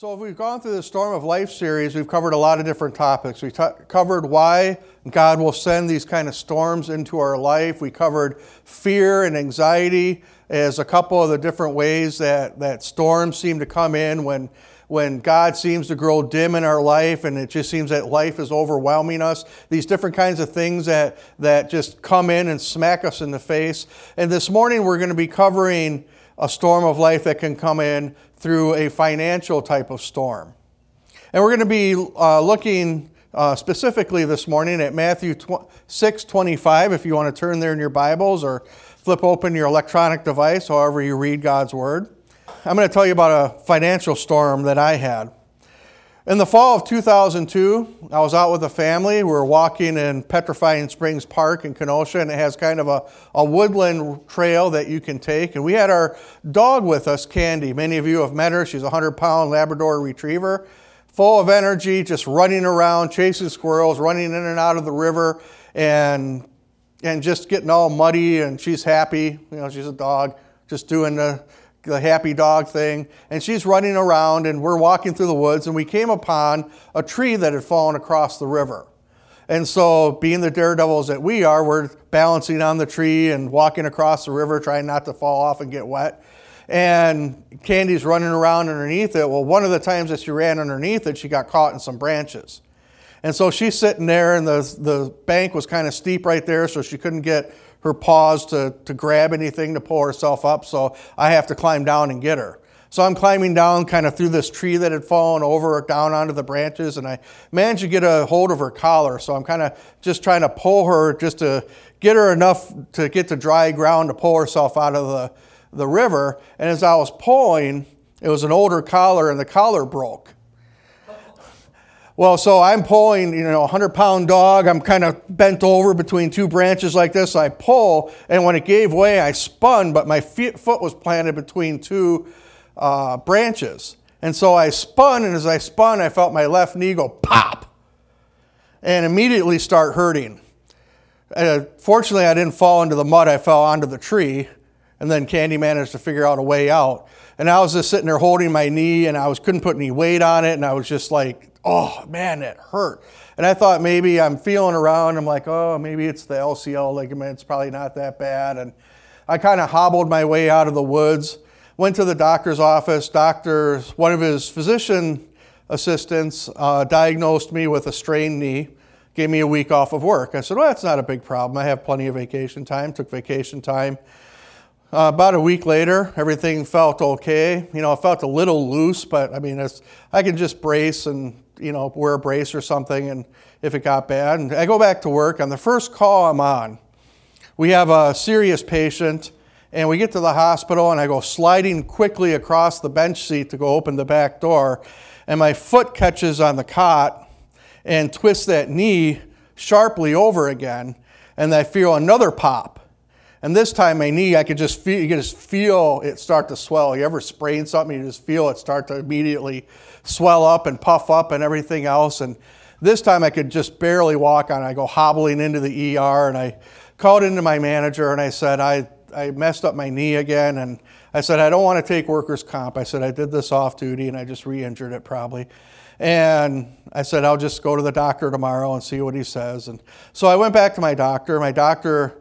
So, if we've gone through the Storm of Life series, we've covered a lot of different topics. We t- covered why God will send these kind of storms into our life. We covered fear and anxiety as a couple of the different ways that, that storms seem to come in when, when God seems to grow dim in our life and it just seems that life is overwhelming us. These different kinds of things that, that just come in and smack us in the face. And this morning we're going to be covering a storm of life that can come in through a financial type of storm. And we're going to be uh, looking uh, specifically this morning at Matthew 6 25, if you want to turn there in your Bibles or flip open your electronic device, however you read God's Word. I'm going to tell you about a financial storm that I had. In the fall of 2002, I was out with a family. We were walking in Petrifying Springs Park in Kenosha, and it has kind of a, a woodland trail that you can take. And we had our dog with us, Candy. Many of you have met her. She's a 100 pound Labrador retriever, full of energy, just running around, chasing squirrels, running in and out of the river, and, and just getting all muddy. And she's happy. You know, she's a dog, just doing the the happy dog thing, and she's running around, and we're walking through the woods, and we came upon a tree that had fallen across the river. And so, being the daredevils that we are, we're balancing on the tree and walking across the river, trying not to fall off and get wet. And Candy's running around underneath it. Well, one of the times that she ran underneath it, she got caught in some branches. And so she's sitting there, and the, the bank was kind of steep right there, so she couldn't get her paws to, to grab anything to pull herself up, so I have to climb down and get her. So I'm climbing down kind of through this tree that had fallen over down onto the branches, and I managed to get a hold of her collar. So I'm kind of just trying to pull her just to get her enough to get to dry ground to pull herself out of the, the river. And as I was pulling, it was an older collar, and the collar broke. Well, so I'm pulling, you know, a 100 pound dog. I'm kind of bent over between two branches like this. I pull, and when it gave way, I spun, but my feet, foot was planted between two uh, branches. And so I spun, and as I spun, I felt my left knee go pop and immediately start hurting. Uh, fortunately, I didn't fall into the mud, I fell onto the tree, and then Candy managed to figure out a way out. And I was just sitting there holding my knee, and I was couldn't put any weight on it, and I was just like oh man, it hurt. And I thought maybe I'm feeling around. I'm like, oh, maybe it's the LCL ligament. It's probably not that bad. And I kind of hobbled my way out of the woods, went to the doctor's office. Doctor, one of his physician assistants, uh, diagnosed me with a strained knee, gave me a week off of work. I said, well, that's not a big problem. I have plenty of vacation time. Took vacation time. Uh, about a week later, everything felt okay. You know, it felt a little loose, but I mean, I can just brace and you know, wear a brace or something, and if it got bad. And I go back to work. On the first call I'm on, we have a serious patient, and we get to the hospital, and I go sliding quickly across the bench seat to go open the back door, and my foot catches on the cot and twists that knee sharply over again, and I feel another pop. And this time, my knee, I could just feel, you could just feel it start to swell. You ever sprain something, you just feel it start to immediately swell up and puff up and everything else. And this time, I could just barely walk on. I go hobbling into the ER, and I called into my manager, and I said, I, I messed up my knee again, and I said, I don't want to take workers' comp. I said, I did this off duty, and I just re injured it probably. And I said, I'll just go to the doctor tomorrow and see what he says. And so I went back to my doctor. My doctor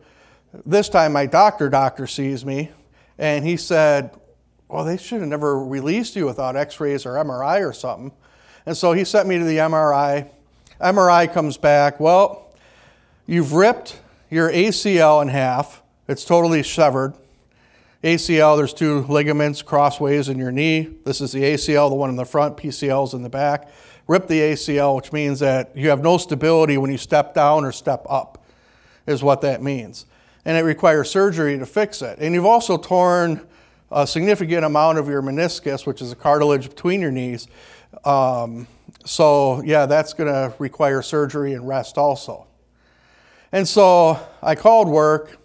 this time my doctor doctor sees me and he said, Well, they should have never released you without x rays or MRI or something. And so he sent me to the MRI. MRI comes back, Well, you've ripped your ACL in half, it's totally severed. ACL, there's two ligaments crossways in your knee. This is the ACL, the one in the front, PCL's in the back. Rip the ACL, which means that you have no stability when you step down or step up, is what that means and it requires surgery to fix it. And you've also torn a significant amount of your meniscus, which is a cartilage between your knees. Um, so, yeah, that's going to require surgery and rest also. And so I called work,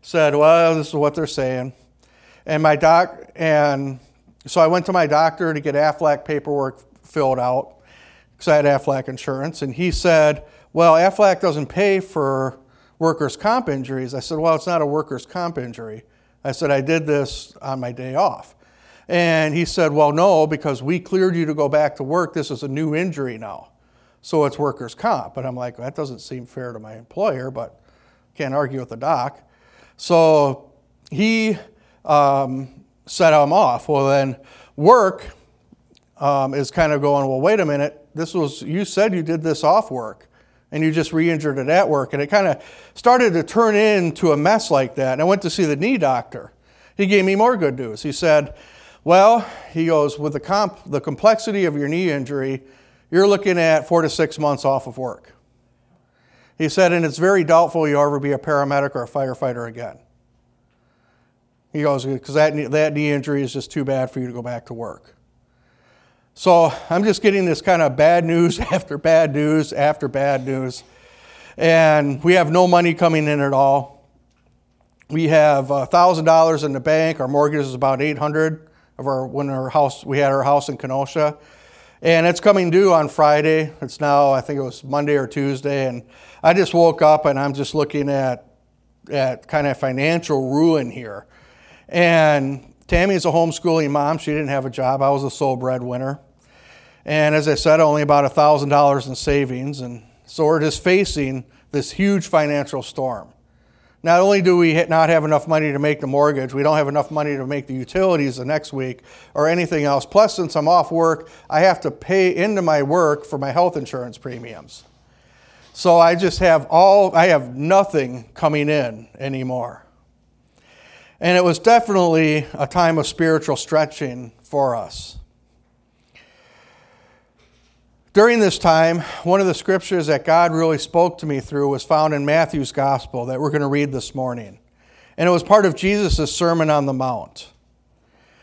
said, well, this is what they're saying. And my doc, and so I went to my doctor to get AFLAC paperwork filled out because I had AFLAC insurance. And he said, well, AFLAC doesn't pay for workers' comp injuries. I said, Well, it's not a workers' comp injury. I said, I did this on my day off. And he said, Well, no, because we cleared you to go back to work. This is a new injury now. So it's workers' comp. But I'm like, That doesn't seem fair to my employer, but can't argue with the doc. So he um, set him off. Well, then work um, is kind of going, Well, wait a minute. This was, you said you did this off work and you just re injured it at work. And it kind of started to turn into a mess like that. And I went to see the knee doctor. He gave me more good news. He said, well, he goes, with the, comp, the complexity of your knee injury, you're looking at four to six months off of work. He said, and it's very doubtful you'll ever be a paramedic or a firefighter again. He goes, because that, that knee injury is just too bad for you to go back to work. So I'm just getting this kind of bad news after bad news after bad news. And we have no money coming in at all. We have uh, $1,000 in the bank. Our mortgage is about 800 of our when our house we had our house in Kenosha, and it's coming due on Friday. It's now I think it was Monday or Tuesday, and I just woke up and I'm just looking at at kind of financial ruin here. And Tammy is a homeschooling mom. She didn't have a job. I was a sole breadwinner. And as I said, only about $1,000 in savings. And so we're just facing this huge financial storm. Not only do we not have enough money to make the mortgage, we don't have enough money to make the utilities the next week or anything else. Plus, since I'm off work, I have to pay into my work for my health insurance premiums. So I just have all, I have nothing coming in anymore. And it was definitely a time of spiritual stretching for us. During this time, one of the scriptures that God really spoke to me through was found in Matthew's gospel that we're going to read this morning. And it was part of Jesus' Sermon on the Mount.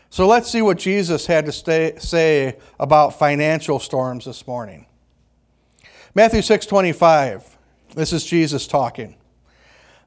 So let's see what Jesus had to stay, say about financial storms this morning. Matthew 6:25. This is Jesus talking.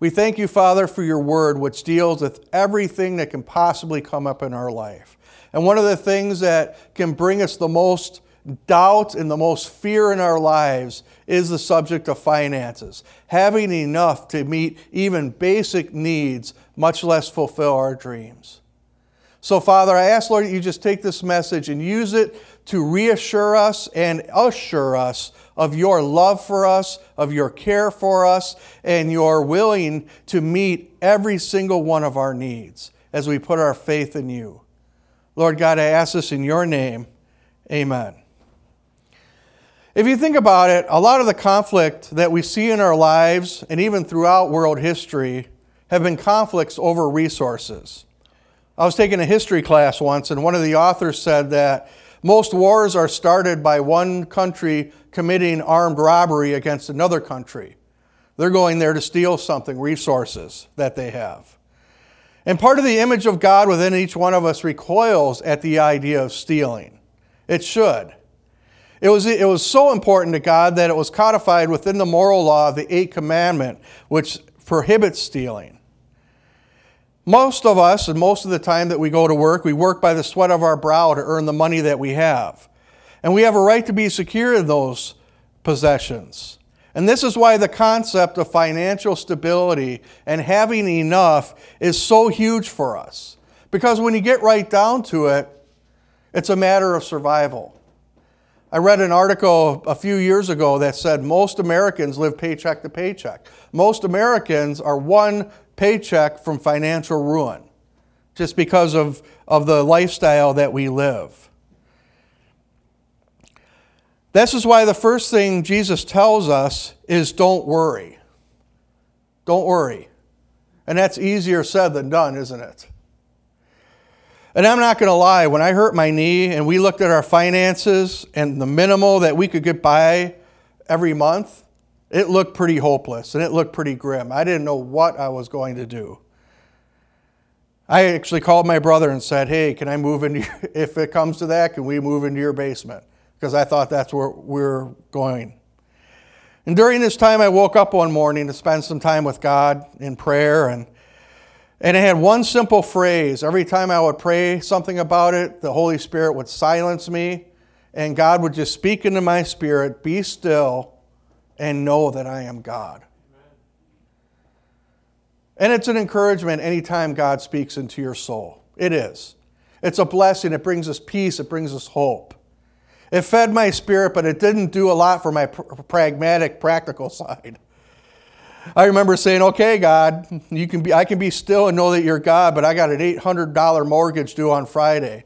We thank you, Father, for your word, which deals with everything that can possibly come up in our life. And one of the things that can bring us the most doubt and the most fear in our lives is the subject of finances. Having enough to meet even basic needs, much less fulfill our dreams. So, Father, I ask, Lord, that you just take this message and use it to reassure us and assure us of your love for us, of your care for us, and your willing to meet every single one of our needs as we put our faith in you. Lord God, I ask this in your name. Amen. If you think about it, a lot of the conflict that we see in our lives and even throughout world history have been conflicts over resources. I was taking a history class once, and one of the authors said that most wars are started by one country committing armed robbery against another country. They're going there to steal something, resources that they have. And part of the image of God within each one of us recoils at the idea of stealing. It should. It was, it was so important to God that it was codified within the moral law of the Eighth Commandment, which prohibits stealing. Most of us, and most of the time that we go to work, we work by the sweat of our brow to earn the money that we have. And we have a right to be secure in those possessions. And this is why the concept of financial stability and having enough is so huge for us. Because when you get right down to it, it's a matter of survival. I read an article a few years ago that said most Americans live paycheck to paycheck. Most Americans are one paycheck from financial ruin just because of, of the lifestyle that we live. This is why the first thing Jesus tells us is don't worry. Don't worry. And that's easier said than done, isn't it? And I'm not going to lie, when I hurt my knee and we looked at our finances and the minimal that we could get by every month, it looked pretty hopeless and it looked pretty grim. I didn't know what I was going to do. I actually called my brother and said, Hey, can I move into, if it comes to that, can we move into your basement? Because I thought that's where we we're going. And during this time, I woke up one morning to spend some time with God in prayer and and it had one simple phrase. Every time I would pray something about it, the Holy Spirit would silence me, and God would just speak into my spirit Be still and know that I am God. And it's an encouragement anytime God speaks into your soul. It is. It's a blessing. It brings us peace. It brings us hope. It fed my spirit, but it didn't do a lot for my pr- pragmatic, practical side. I remember saying, "Okay, God, you can be I can be still and know that you're God, but I got an $800 mortgage due on Friday.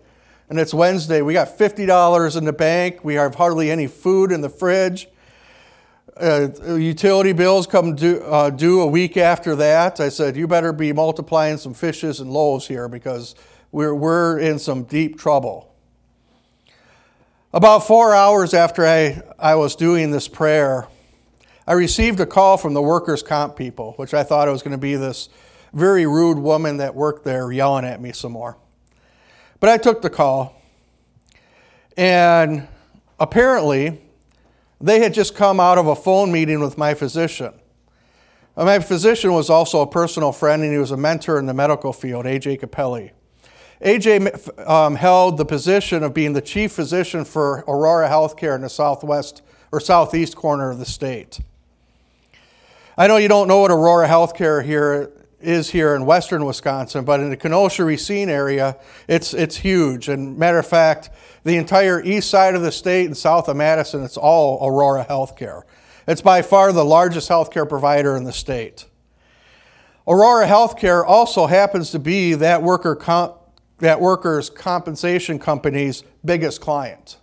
And it's Wednesday. We got $50 in the bank. We have hardly any food in the fridge. Uh, utility bills come due, uh, due a week after that. I said, You better be multiplying some fishes and loaves here because we're, we're in some deep trouble. About four hours after I, I was doing this prayer, I received a call from the workers' comp people, which I thought it was going to be this very rude woman that worked there yelling at me some more. But I took the call, and apparently, they had just come out of a phone meeting with my physician. My physician was also a personal friend, and he was a mentor in the medical field, A.J. Capelli. AJ um, held the position of being the chief physician for Aurora Healthcare in the southwest or southeast corner of the state. I know you don't know what Aurora Healthcare here is here in western Wisconsin, but in the Kenosha Racine area, it's, it's huge. And matter of fact, the entire east side of the state and south of Madison, it's all Aurora Healthcare. It's by far the largest healthcare provider in the state. Aurora Healthcare also happens to be that worker comp, that workers' compensation company's biggest client.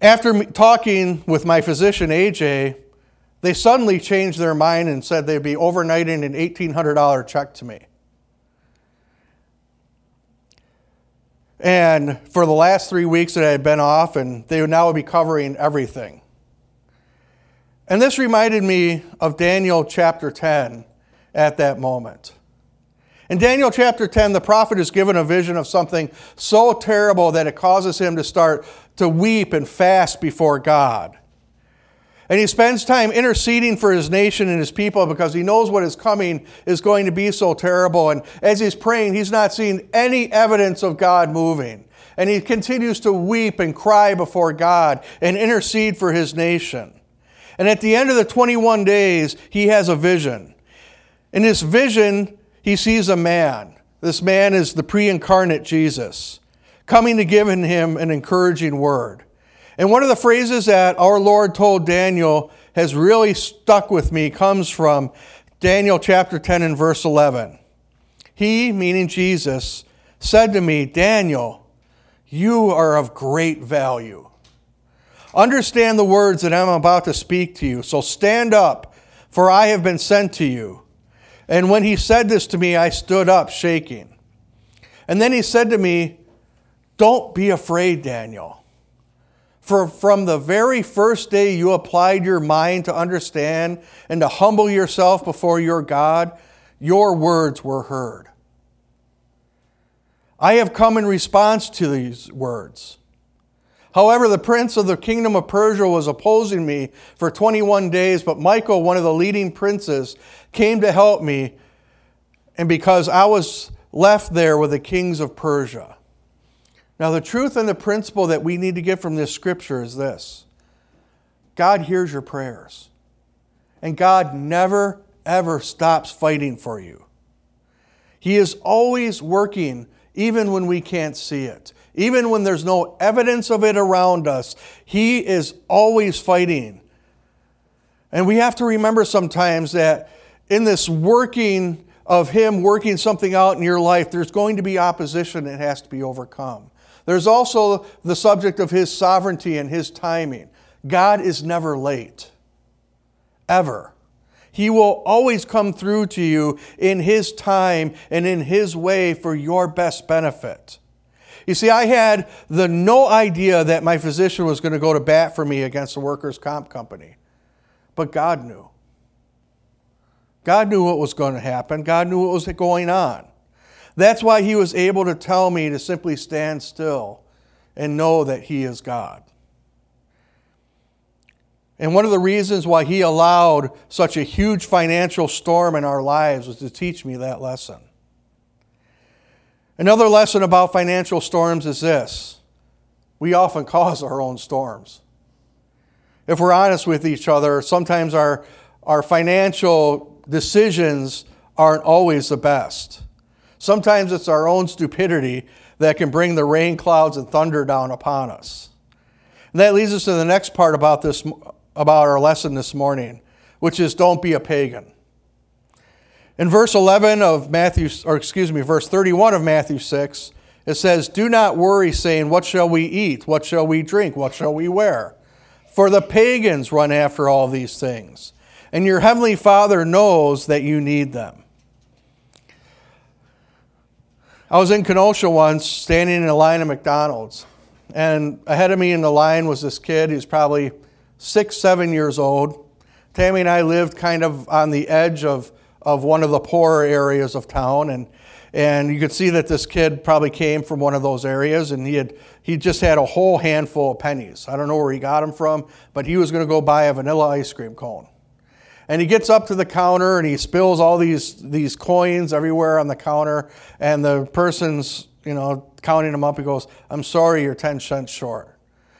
After talking with my physician, AJ, they suddenly changed their mind and said they'd be overnighting an $1,800 check to me. And for the last three weeks that I had been off, and they would now be covering everything. And this reminded me of Daniel chapter 10 at that moment. In Daniel chapter 10, the prophet is given a vision of something so terrible that it causes him to start to weep and fast before God. And he spends time interceding for his nation and his people because he knows what is coming is going to be so terrible. And as he's praying, he's not seeing any evidence of God moving. And he continues to weep and cry before God and intercede for his nation. And at the end of the 21 days, he has a vision. In this vision, he sees a man. This man is the pre incarnate Jesus, coming to give him an encouraging word. And one of the phrases that our Lord told Daniel has really stuck with me comes from Daniel chapter 10 and verse 11. He, meaning Jesus, said to me, Daniel, you are of great value. Understand the words that I'm about to speak to you. So stand up, for I have been sent to you. And when he said this to me, I stood up, shaking. And then he said to me, Don't be afraid, Daniel. For from the very first day you applied your mind to understand and to humble yourself before your God, your words were heard. I have come in response to these words. However, the prince of the kingdom of Persia was opposing me for 21 days, but Michael, one of the leading princes, came to help me, and because I was left there with the kings of Persia. Now, the truth and the principle that we need to get from this scripture is this God hears your prayers, and God never, ever stops fighting for you. He is always working, even when we can't see it. Even when there's no evidence of it around us, He is always fighting. And we have to remember sometimes that in this working of Him working something out in your life, there's going to be opposition that has to be overcome. There's also the subject of His sovereignty and His timing. God is never late, ever. He will always come through to you in His time and in His way for your best benefit. You see, I had the no idea that my physician was going to go to bat for me against the workers' comp company. But God knew. God knew what was going to happen. God knew what was going on. That's why he was able to tell me to simply stand still and know that he is God. And one of the reasons why he allowed such a huge financial storm in our lives was to teach me that lesson. Another lesson about financial storms is this we often cause our own storms. If we're honest with each other, sometimes our, our financial decisions aren't always the best. Sometimes it's our own stupidity that can bring the rain clouds and thunder down upon us. And that leads us to the next part about this about our lesson this morning, which is don't be a pagan. In verse 11 of Matthew, or excuse me, verse 31 of Matthew 6, it says, Do not worry, saying, What shall we eat? What shall we drink? What shall we wear? For the pagans run after all these things, and your heavenly Father knows that you need them. I was in Kenosha once, standing in a line at McDonald's, and ahead of me in the line was this kid. Was probably six, seven years old. Tammy and I lived kind of on the edge of of one of the poorer areas of town and and you could see that this kid probably came from one of those areas and he had he just had a whole handful of pennies i don't know where he got them from but he was going to go buy a vanilla ice cream cone and he gets up to the counter and he spills all these these coins everywhere on the counter and the person's you know counting them up he goes i'm sorry you're 10 cents short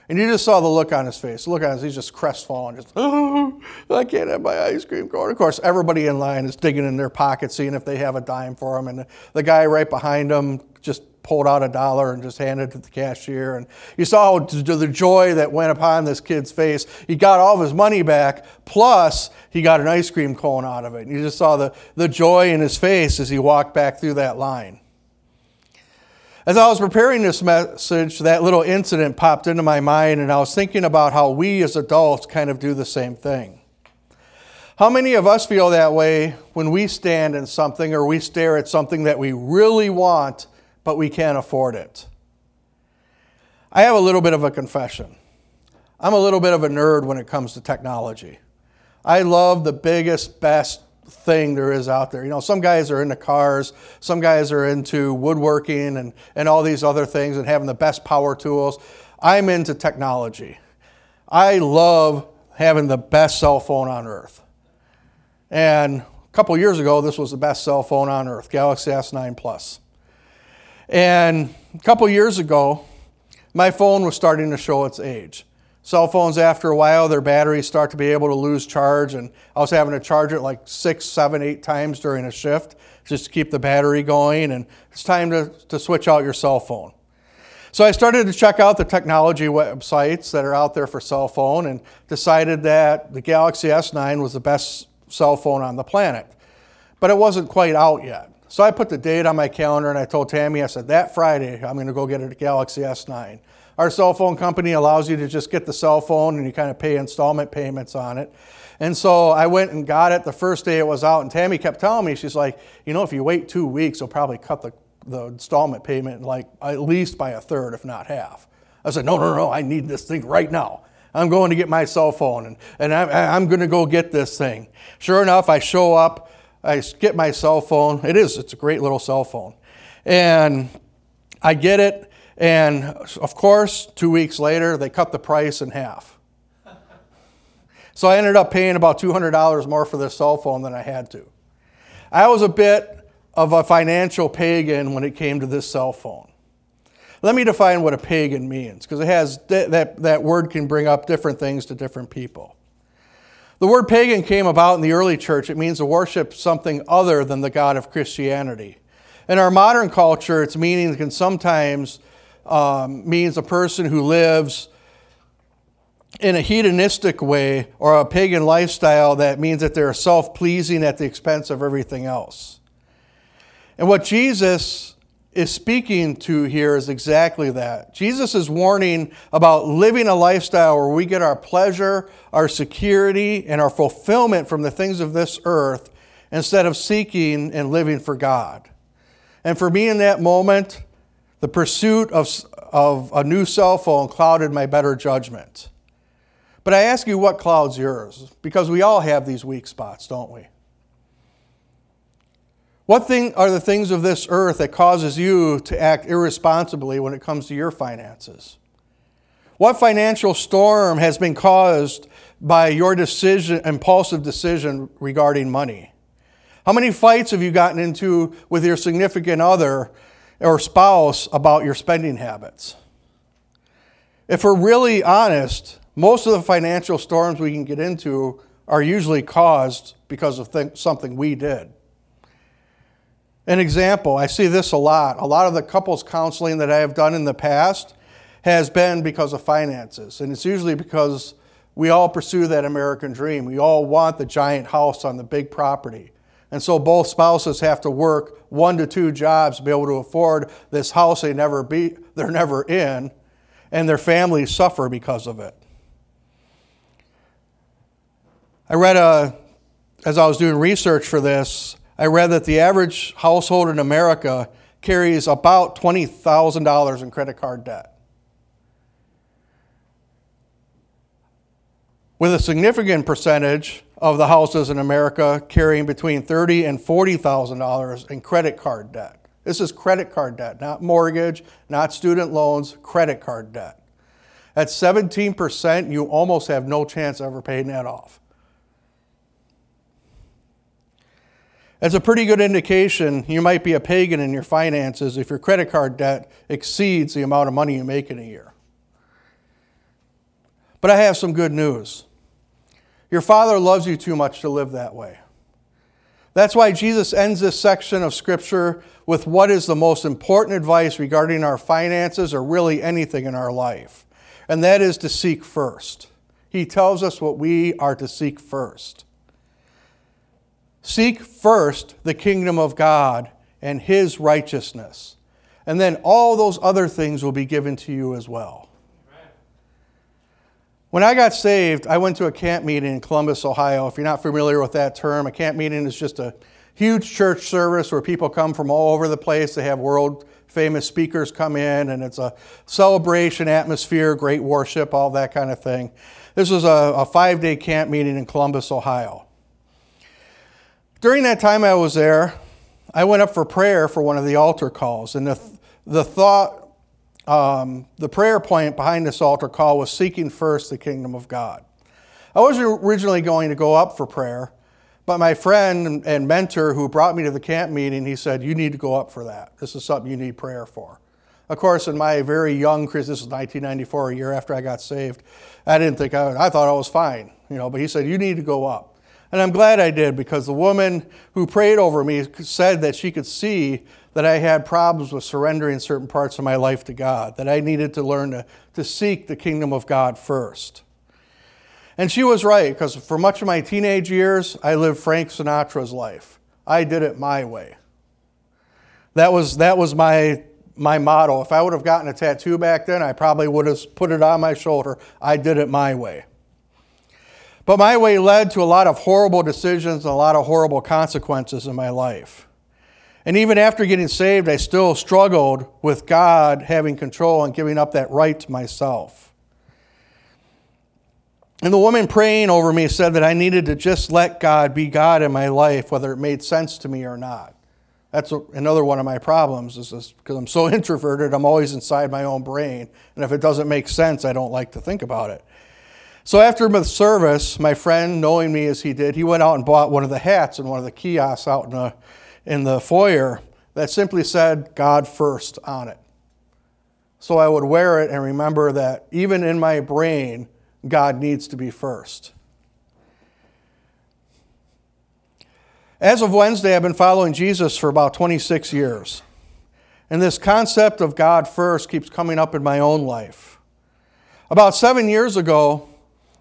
and you just saw the look on his face. Look on his, he's just crestfallen, just, oh, I can't have my ice cream cone. Of course, everybody in line is digging in their pockets, seeing if they have a dime for him. And the, the guy right behind him just pulled out a dollar and just handed it to the cashier. And you saw the joy that went upon this kid's face. He got all of his money back, plus he got an ice cream cone out of it. And you just saw the, the joy in his face as he walked back through that line. As I was preparing this message, that little incident popped into my mind, and I was thinking about how we as adults kind of do the same thing. How many of us feel that way when we stand in something or we stare at something that we really want, but we can't afford it? I have a little bit of a confession. I'm a little bit of a nerd when it comes to technology. I love the biggest, best, thing there is out there. You know, some guys are into cars, some guys are into woodworking and, and all these other things and having the best power tools. I'm into technology. I love having the best cell phone on earth. And a couple years ago, this was the best cell phone on earth, Galaxy S9 Plus. And a couple years ago, my phone was starting to show its age. Cell phones, after a while, their batteries start to be able to lose charge, and I was having to charge it like six, seven, eight times during a shift just to keep the battery going, and it's time to, to switch out your cell phone. So I started to check out the technology websites that are out there for cell phone and decided that the Galaxy S9 was the best cell phone on the planet. But it wasn't quite out yet. So I put the date on my calendar and I told Tammy, I said, that Friday, I'm going to go get a Galaxy S9. Our cell phone company allows you to just get the cell phone and you kind of pay installment payments on it. And so I went and got it the first day it was out, and Tammy kept telling me, she's like, you know, if you wait two weeks, they'll probably cut the, the installment payment like at least by a third, if not half. I said, no, no, no, I need this thing right now. I'm going to get my cell phone and, and I'm, I'm going to go get this thing. Sure enough, I show up, I get my cell phone. It is, it's a great little cell phone. And I get it, and of course, two weeks later, they cut the price in half. So I ended up paying about $200 more for this cell phone than I had to. I was a bit of a financial pagan when it came to this cell phone. Let me define what a pagan means, because it has that, that word can bring up different things to different people. The word pagan came about in the early church. It means to worship something other than the God of Christianity. In our modern culture, its meaning can sometimes um, means a person who lives in a hedonistic way or a pagan lifestyle that means that they're self pleasing at the expense of everything else. And what Jesus is speaking to here is exactly that. Jesus is warning about living a lifestyle where we get our pleasure, our security, and our fulfillment from the things of this earth instead of seeking and living for God. And for me in that moment, the pursuit of, of a new cell phone clouded my better judgment. But I ask you, what clouds yours? Because we all have these weak spots, don't we? What thing are the things of this earth that causes you to act irresponsibly when it comes to your finances? What financial storm has been caused by your decision, impulsive decision regarding money? How many fights have you gotten into with your significant other or spouse about your spending habits? If we're really honest, most of the financial storms we can get into are usually caused because of th- something we did. An example, I see this a lot. A lot of the couples counseling that I have done in the past has been because of finances. And it's usually because we all pursue that American dream. We all want the giant house on the big property. And so both spouses have to work one to two jobs to be able to afford this house they never be, they're never in, and their families suffer because of it. I read a, as I was doing research for this, I read that the average household in America carries about $20,000 in credit card debt. With a significant percentage of the houses in America carrying between 30 and $40,000 in credit card debt. This is credit card debt, not mortgage, not student loans, credit card debt. At 17%, you almost have no chance of ever paying that off. That's a pretty good indication you might be a pagan in your finances if your credit card debt exceeds the amount of money you make in a year. But I have some good news. Your Father loves you too much to live that way. That's why Jesus ends this section of Scripture with what is the most important advice regarding our finances or really anything in our life, and that is to seek first. He tells us what we are to seek first. Seek first the kingdom of God and his righteousness, and then all those other things will be given to you as well. When I got saved, I went to a camp meeting in Columbus, Ohio. If you're not familiar with that term, a camp meeting is just a huge church service where people come from all over the place. They have world famous speakers come in, and it's a celebration atmosphere, great worship, all that kind of thing. This was a, a five day camp meeting in Columbus, Ohio. During that time I was there, I went up for prayer for one of the altar calls, and the, the thought, um, the prayer point behind this altar call was seeking first the kingdom of God. I wasn't originally going to go up for prayer, but my friend and mentor who brought me to the camp meeting, he said, You need to go up for that. This is something you need prayer for. Of course, in my very young Chris, this was 1994, a year after I got saved, I didn't think I, I thought I was fine, you know, but he said, You need to go up. And I'm glad I did because the woman who prayed over me said that she could see that I had problems with surrendering certain parts of my life to God, that I needed to learn to, to seek the kingdom of God first. And she was right because for much of my teenage years, I lived Frank Sinatra's life. I did it my way. That was, that was my, my motto. If I would have gotten a tattoo back then, I probably would have put it on my shoulder. I did it my way. But my way led to a lot of horrible decisions and a lot of horrible consequences in my life. And even after getting saved, I still struggled with God having control and giving up that right to myself. And the woman praying over me said that I needed to just let God be God in my life, whether it made sense to me or not. That's another one of my problems is because I'm so introverted, I'm always inside my own brain. And if it doesn't make sense, I don't like to think about it. So after the service, my friend, knowing me as he did, he went out and bought one of the hats in one of the kiosks out in the, in the foyer that simply said God first on it. so I would wear it and remember that even in my brain, God needs to be first. As of Wednesday, I've been following Jesus for about 26 years. And this concept of God first keeps coming up in my own life. About seven years ago,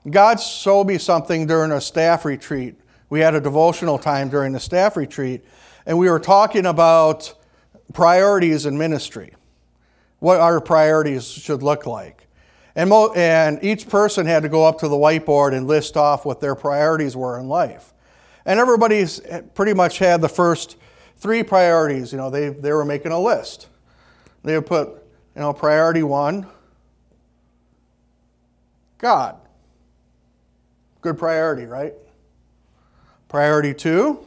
God showed me something during a staff retreat. We had a devotional time during the staff retreat, and we were talking about priorities in ministry, what our priorities should look like. And, mo- and each person had to go up to the whiteboard and list off what their priorities were in life. And everybody's pretty much had the first three priorities. You know, they, they were making a list. They would put, you know, priority one, God. Good priority, right? Priority two,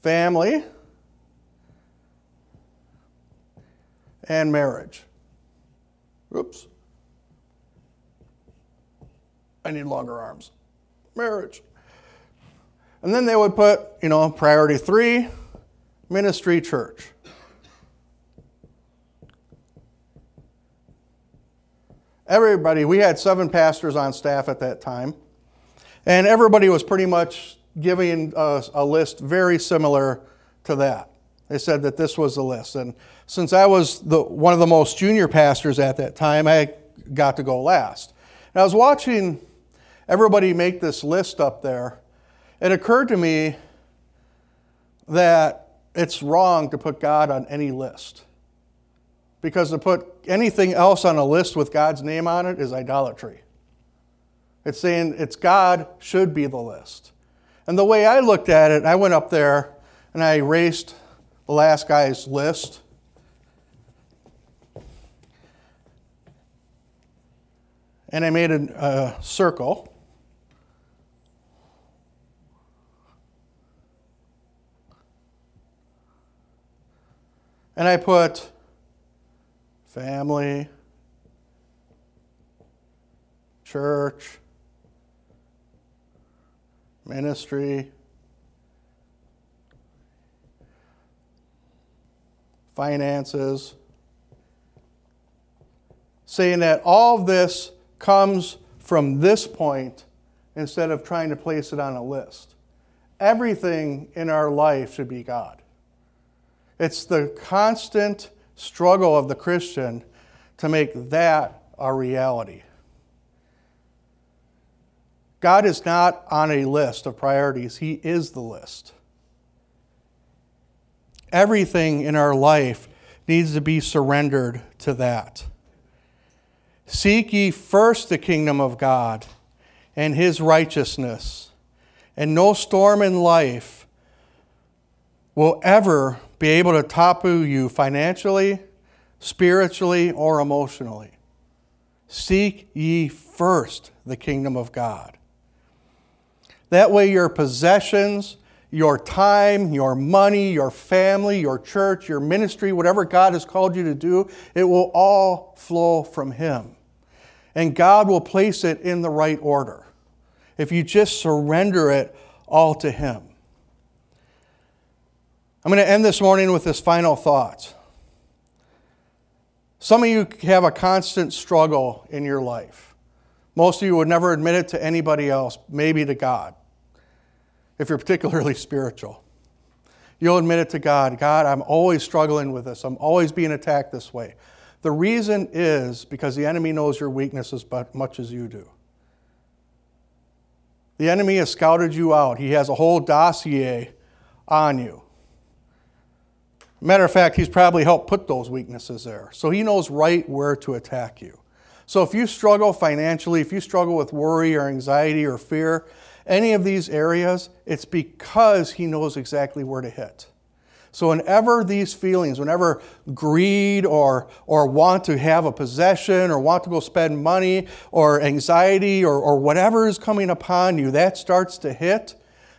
family and marriage. Oops. I need longer arms. Marriage. And then they would put, you know, priority three, ministry, church. Everybody, we had seven pastors on staff at that time, and everybody was pretty much giving us a list very similar to that. They said that this was the list. And since I was the, one of the most junior pastors at that time, I got to go last. And I was watching everybody make this list up there, it occurred to me that it's wrong to put God on any list. Because to put anything else on a list with God's name on it is idolatry. It's saying it's God should be the list. And the way I looked at it, I went up there and I erased the last guy's list. And I made a, a circle. And I put family, church, ministry, finances, saying that all of this comes from this point instead of trying to place it on a list. Everything in our life should be God. It's the constant struggle of the Christian to make that a reality. God is not on a list of priorities, He is the list. Everything in our life needs to be surrendered to that. Seek ye first the kingdom of God and His righteousness, and no storm in life will ever be able to tapu you financially, spiritually, or emotionally. Seek ye first the kingdom of God. That way, your possessions, your time, your money, your family, your church, your ministry, whatever God has called you to do, it will all flow from Him. And God will place it in the right order if you just surrender it all to Him. I'm going to end this morning with this final thought. Some of you have a constant struggle in your life. Most of you would never admit it to anybody else, maybe to God, if you're particularly spiritual. You'll admit it to God God, I'm always struggling with this. I'm always being attacked this way. The reason is because the enemy knows your weaknesses as much as you do. The enemy has scouted you out, he has a whole dossier on you. Matter of fact, he's probably helped put those weaknesses there. So he knows right where to attack you. So if you struggle financially, if you struggle with worry or anxiety or fear, any of these areas, it's because he knows exactly where to hit. So whenever these feelings, whenever greed or, or want to have a possession or want to go spend money or anxiety or, or whatever is coming upon you, that starts to hit,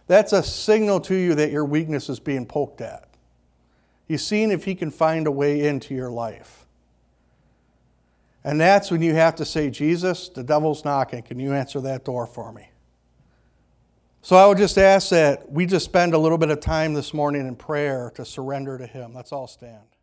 that's a signal to you that your weakness is being poked at. He's seeing if he can find a way into your life. And that's when you have to say, Jesus, the devil's knocking. Can you answer that door for me? So I would just ask that we just spend a little bit of time this morning in prayer to surrender to him. Let's all stand.